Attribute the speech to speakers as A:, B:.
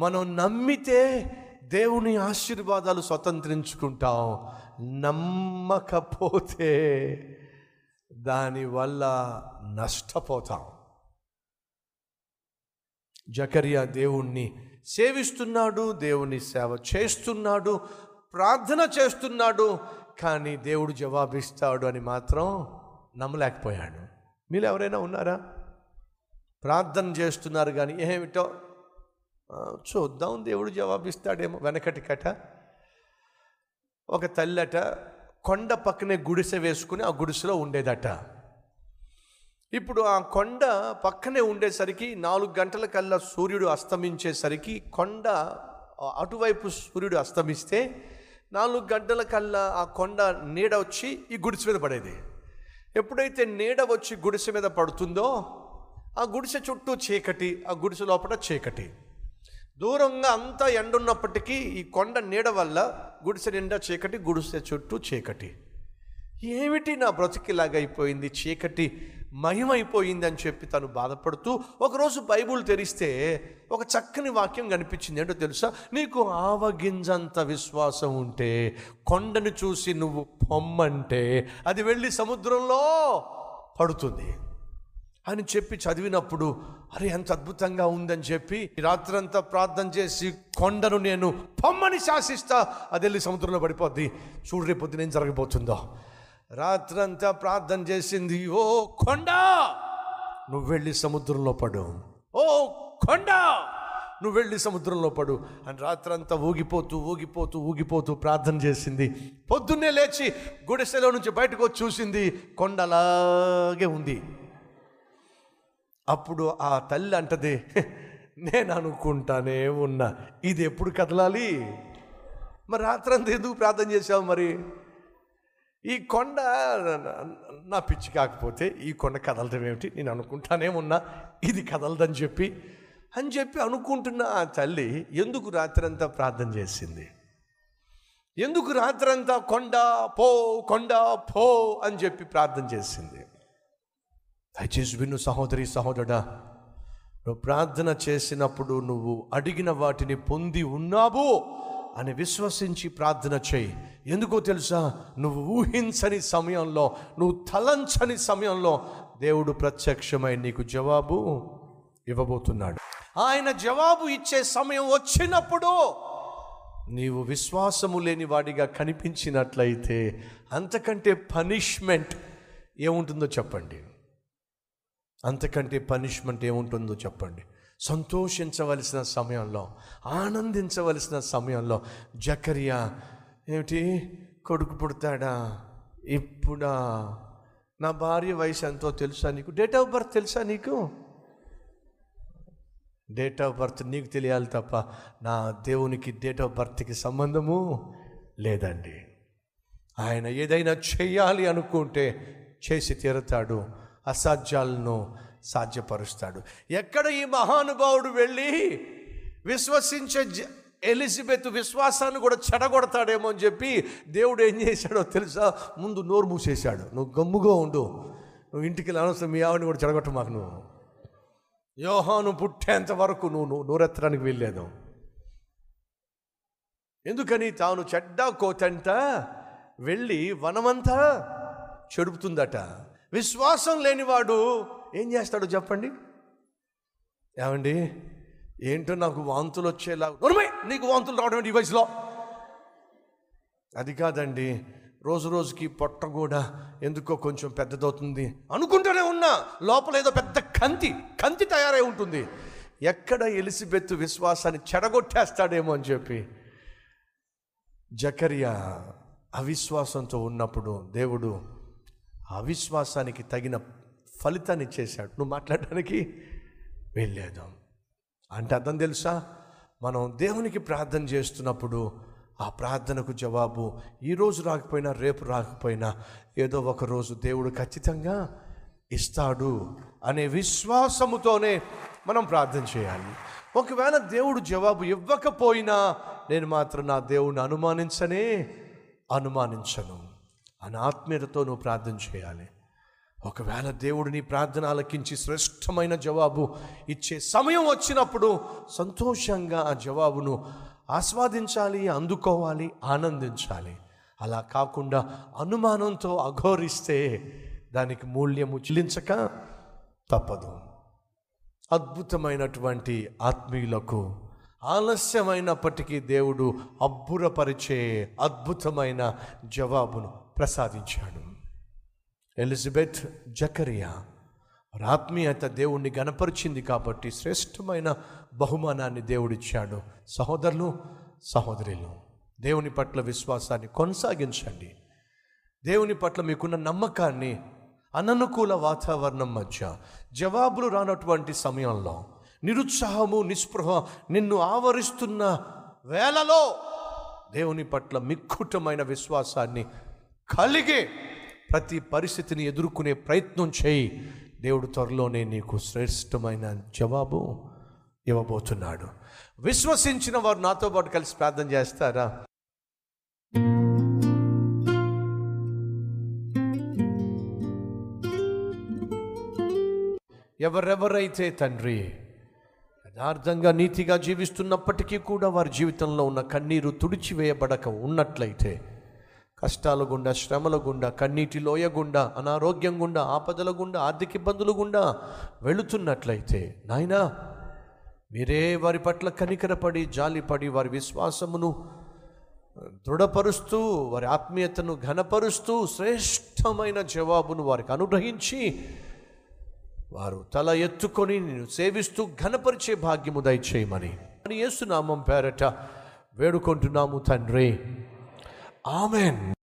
A: మనం నమ్మితే దేవుని ఆశీర్వాదాలు స్వతంత్రించుకుంటాం. నమ్మకపోతే దానివల్ల నష్టపోతాం. జకరియా దేవుణ్ణి సేవిస్తున్నాడు దేవుని సేవ చేస్తున్నాడు ప్రార్థన చేస్తున్నాడు కానీ దేవుడు జవాబిస్తాడు అని మాత్రం నమ్మలేకపోయాడు. మీరు ఎవరైనా ఉన్నారా? ప్రార్థన చేస్తున్నారు కానీ ఏమిటో చూద్దాం దేవుడు జవాబిస్తాడేమో వెనకటి కట. ఒక తల్లట కొండ పక్కనే గుడిసె వేసుకుని ఆ గుడిసెలో ఉండేదట. ఇప్పుడు ఆ కొండ పక్కనే ఉండేసరికి నాలుగు గంటల కల్లా సూర్యుడు అస్తమించేసరికి కొండ అటువైపు సూర్యుడు అస్తమిస్తే నాలుగు గంటల కల్లా ఆ కొండ నీడ వచ్చి ఈ గుడిసె మీద పడేది. ఎప్పుడైతే నీడ వచ్చి గుడిసె మీద పడుతుందో ఆ గుడిసె చుట్టూ చీకటి ఆ గుడిసె లోపల చీకటి. దూరంగా అంతా ఎండ ఉన్నప్పటికీ ఈ కొండ నీడ వల్ల గుడిసె నిండా చీకటి గుడిసె చుట్టూ చీకటి. ఏమిటి నా బ్రతికిలాగైపోయింది? చీకటి మహిమైపోయింది అని చెప్పి తను బాధపడుతూ ఒకరోజు బైబుల్ తెరిస్తే ఒక చక్కని వాక్యం కనిపించింది. ఏంటో తెలుసా? నీకు ఆవగింజంత విశ్వాసం ఉంటే కొండను చూసి నువ్వు పొమ్మంటే అది వెళ్ళి సముద్రంలో పడుతుంది. అని చెప్పి చదివినప్పుడు అరే ఎంత అద్భుతంగా ఉందని చెప్పి రాత్రంతా ప్రార్థన చేసి కొండను నేను పొమ్మని శాసిస్తా అది వెళ్ళి సముద్రంలో పడిపోద్ది. చూడు రేపు పొద్దున ఏం జరగబోతుందో. రాత్రంతా ప్రార్థన చేసింది ఓ కొండ నువ్వు వెళ్ళి సముద్రంలో పడు. ఓ కొండ నువ్వు వెళ్ళి సముద్రంలో పడు. అని రాత్రంతా ఊగిపోతూ ఊగిపోతూ ఊగిపోతూ ప్రార్థన చేసింది. పొద్దున్నే లేచి గుడిసెలో నుంచి బయటకు వచ్చి చూసింది కొండలాగే ఉంది. అప్పుడు ఆ తల్లి అంటది నేను అనుకుంటానే ఉన్నా. ఇది ఎప్పుడు కదలాలి? మరి రాత్రంతా ఎందుకు ప్రార్థన చేసావు మరి? ఈ కొండ నా పిచ్చి కాకపోతే ఈ కొండ కదలటం ఏమిటి? నేను అనుకుంటానే ఉన్నా ఇది కదలదని చెప్పి అని చెప్పి అనుకుంటున్న ఆ తల్లి ఎందుకు రాత్రంతా ప్రార్థన చేసింది? ఎందుకు రాత్రంతా కొండ పో కొండ పో అని చెప్పి ప్రార్థన చేసింది? దయచేసి విను సహోదరి సహోదరుడా నువ్వు ప్రార్థన చేసినప్పుడు నువ్వు అడిగిన వాటిని పొంది ఉన్నావు అని విశ్వసించి ప్రార్థన చేయి. ఎందుకో తెలుసా? నువ్వు ఊహించని సమయంలో నువ్వు తలంచని సమయంలో దేవుడు ప్రత్యక్షమై నీకు జవాబు ఇవ్వబోతున్నాడు. ఆయన జవాబు ఇచ్చే సమయం వచ్చినప్పుడు నీవు విశ్వాసము లేని వాడిగా కనిపించినట్లయితే అంతకంటే పనిష్మెంట్ ఏముంటుందో చెప్పండి. అంతకంటే పనిష్మెంట్ ఏముంటుందో చెప్పండి. సంతోషించవలసిన సమయంలో ఆనందించవలసిన సమయంలో జకరియా ఏమిటి? కొడుకు పుడతాడా? ఇప్పుడా? నా భార్య వయసు ఎంతో తెలుసా నీకు? డేట్ ఆఫ్ బర్త్ తెలుసా నీకు? డేట్ ఆఫ్ బర్త్ నీకు తెలియాలి తప్ప నా దేవునికి డేట్ ఆఫ్ బర్త్కి సంబంధము లేదండి. ఆయన ఏదైనా చేయాలి అనుకుంటే చేసి తీరుతాడు. అసాధ్యాలను సాధ్యపరుస్తాడు. ఎక్కడ ఈ మహానుభావుడు వెళ్ళి విశ్వసించే ఎలిజబెత్ విశ్వాసాన్ని కూడా చెడగొడతాడేమో అని చెప్పి దేవుడు ఏం చేశాడో తెలుసా? ముందు నోరు మూసేశాడు. నువ్వు గమ్ముగా ఉండు. నువ్వు ఇంటికి అనవసరం. మీ ఆవిడని కూడా చెడగొట్ట మాకు నువ్వు. యోహాను పుట్టేంత వరకు నువ్వు నువ్వు నోరెత్తడానికి వెళ్ళలేదు ఎందుకని? తాను చెడ్డ కోతంట వెళ్ళి వనమంతా చెడుపుతుందట. విశ్వాసం లేనివాడు ఏం చేస్తాడు చెప్పండి? ఏమండి? ఏంటో నాకు వాంతులు వచ్చేలా నోర్మై నీకు వాంతులు రావడం ఏంటి ఈ వయసులో? అది కాదండి. రోజు రోజుకి పొట్ట కూడా ఎందుకో కొంచెం పెద్దదవుతుంది. అనుకుంటూనే ఉన్నా లోపల ఏదో పెద్ద కంతి కంతి తయారై ఉంటుంది. ఎక్కడ ఎలిసిబెత్తు విశ్వాసాన్ని చెడగొట్టేస్తాడేమో అని చెప్పి జకరియా అవిశ్వాసంతో ఉన్నప్పుడు దేవుడు అవిశ్వాసానికి తగిన ఫలితాన్ని చేశాడు. నువ్వు మాట్లాడడానికి వెళ్ళలేదు అంటే అర్థం తెలుసా? మనం దేవునికి ప్రార్థన చేస్తున్నప్పుడు ఆ ప్రార్థనకు జవాబు ఈరోజు రాకపోయినా రేపు రాకపోయినా ఏదో ఒక రోజు దేవుడు ఖచ్చితంగా ఇస్తాడు అనే విశ్వాసముతోనే మనం ప్రార్థన చేయాలి. ఒకవేళ దేవుడు జవాబు ఇవ్వకపోయినా నేను మాత్రం నా దేవుడిని అనుమానించనే అనుమానించను. అని ఆత్మీయతతో నువ్వు ప్రార్థన చేయాలి. ఒకవేళ దేవుడు నీ ప్రార్థన ఆలకించి శ్రేష్టమైన జవాబు ఇచ్చే సమయం వచ్చినప్పుడు సంతోషంగా ఆ జవాబును ఆస్వాదించాలి అందుకోవాలి ఆనందించాలి. అలా కాకుండా అనుమానంతో అఘోరిస్తే దానికి మూల్యము చెల్లించక తప్పదు. అద్భుతమైనటువంటి ఆత్మీయులకు ఆలస్యమైనప్పటికీ దేవుడు అబ్బురపరిచే అద్భుతమైన జవాబును ప్రసాదించాడు. ఎలిజబెత్ జకరియా ఆత్మీయత దేవుణ్ణి గనపరిచింది కాబట్టి శ్రేష్టమైన బహుమానాన్ని దేవుడిచ్చాడు. సహోదరులు సహోదరులు దేవుని పట్ల విశ్వాసాన్ని కొనసాగించండి. దేవుని పట్ల మీకున్న నమ్మకాన్ని అననుకూల వాతావరణం మధ్య జవాబులు రానటువంటి సమయంలో నిరుత్సాహము నిస్పృహ నిన్ను ఆవరిస్తున్న వేళలో దేవుని పట్ల మిక్కుటమైన విశ్వాసాన్ని కలిగే ప్రతి పరిస్థితిని ఎదుర్కొనే ప్రయత్నం చేయి. దేవుడు త్వరలోనే నీకు శ్రేష్టమైన జవాబు ఇవ్వబోతున్నాడు. విశ్వసించిన వారు నాతో పాటు కలిసి ప్రార్థన చేస్తారా? ఎవరెవరైతే తండ్రి యథార్థంగా నీతిగా జీవిస్తున్నప్పటికీ కూడా వారి జీవితంలో ఉన్న కన్నీరు తుడిచివేయబడక ఉన్నట్లయితే కష్టాల గుండా శ్రమల గుండా కన్నీటి లోయ గుండా అనారోగ్యం గుండా ఆపదల గుండా ఆర్థిక ఇబ్బందుల గుండా వెళుతున్నట్లయితే నాయనా మీరే వారి పట్ల కనికరపడి జాలిపడి వారి విశ్వాసమును దృఢపరుస్తూ వారి ఆత్మీయతను ఘనపరుస్తూ శ్రేష్టమైన జవాబును వారికి అనుగ్రహించి వారు తల ఎత్తుకొని నేను సేవిస్తూ ఘనపరిచే భాగ్యము దయచేయమని. అని యేసునామం పేరట వేడుకుంటున్నాము తండ్రి. Amen.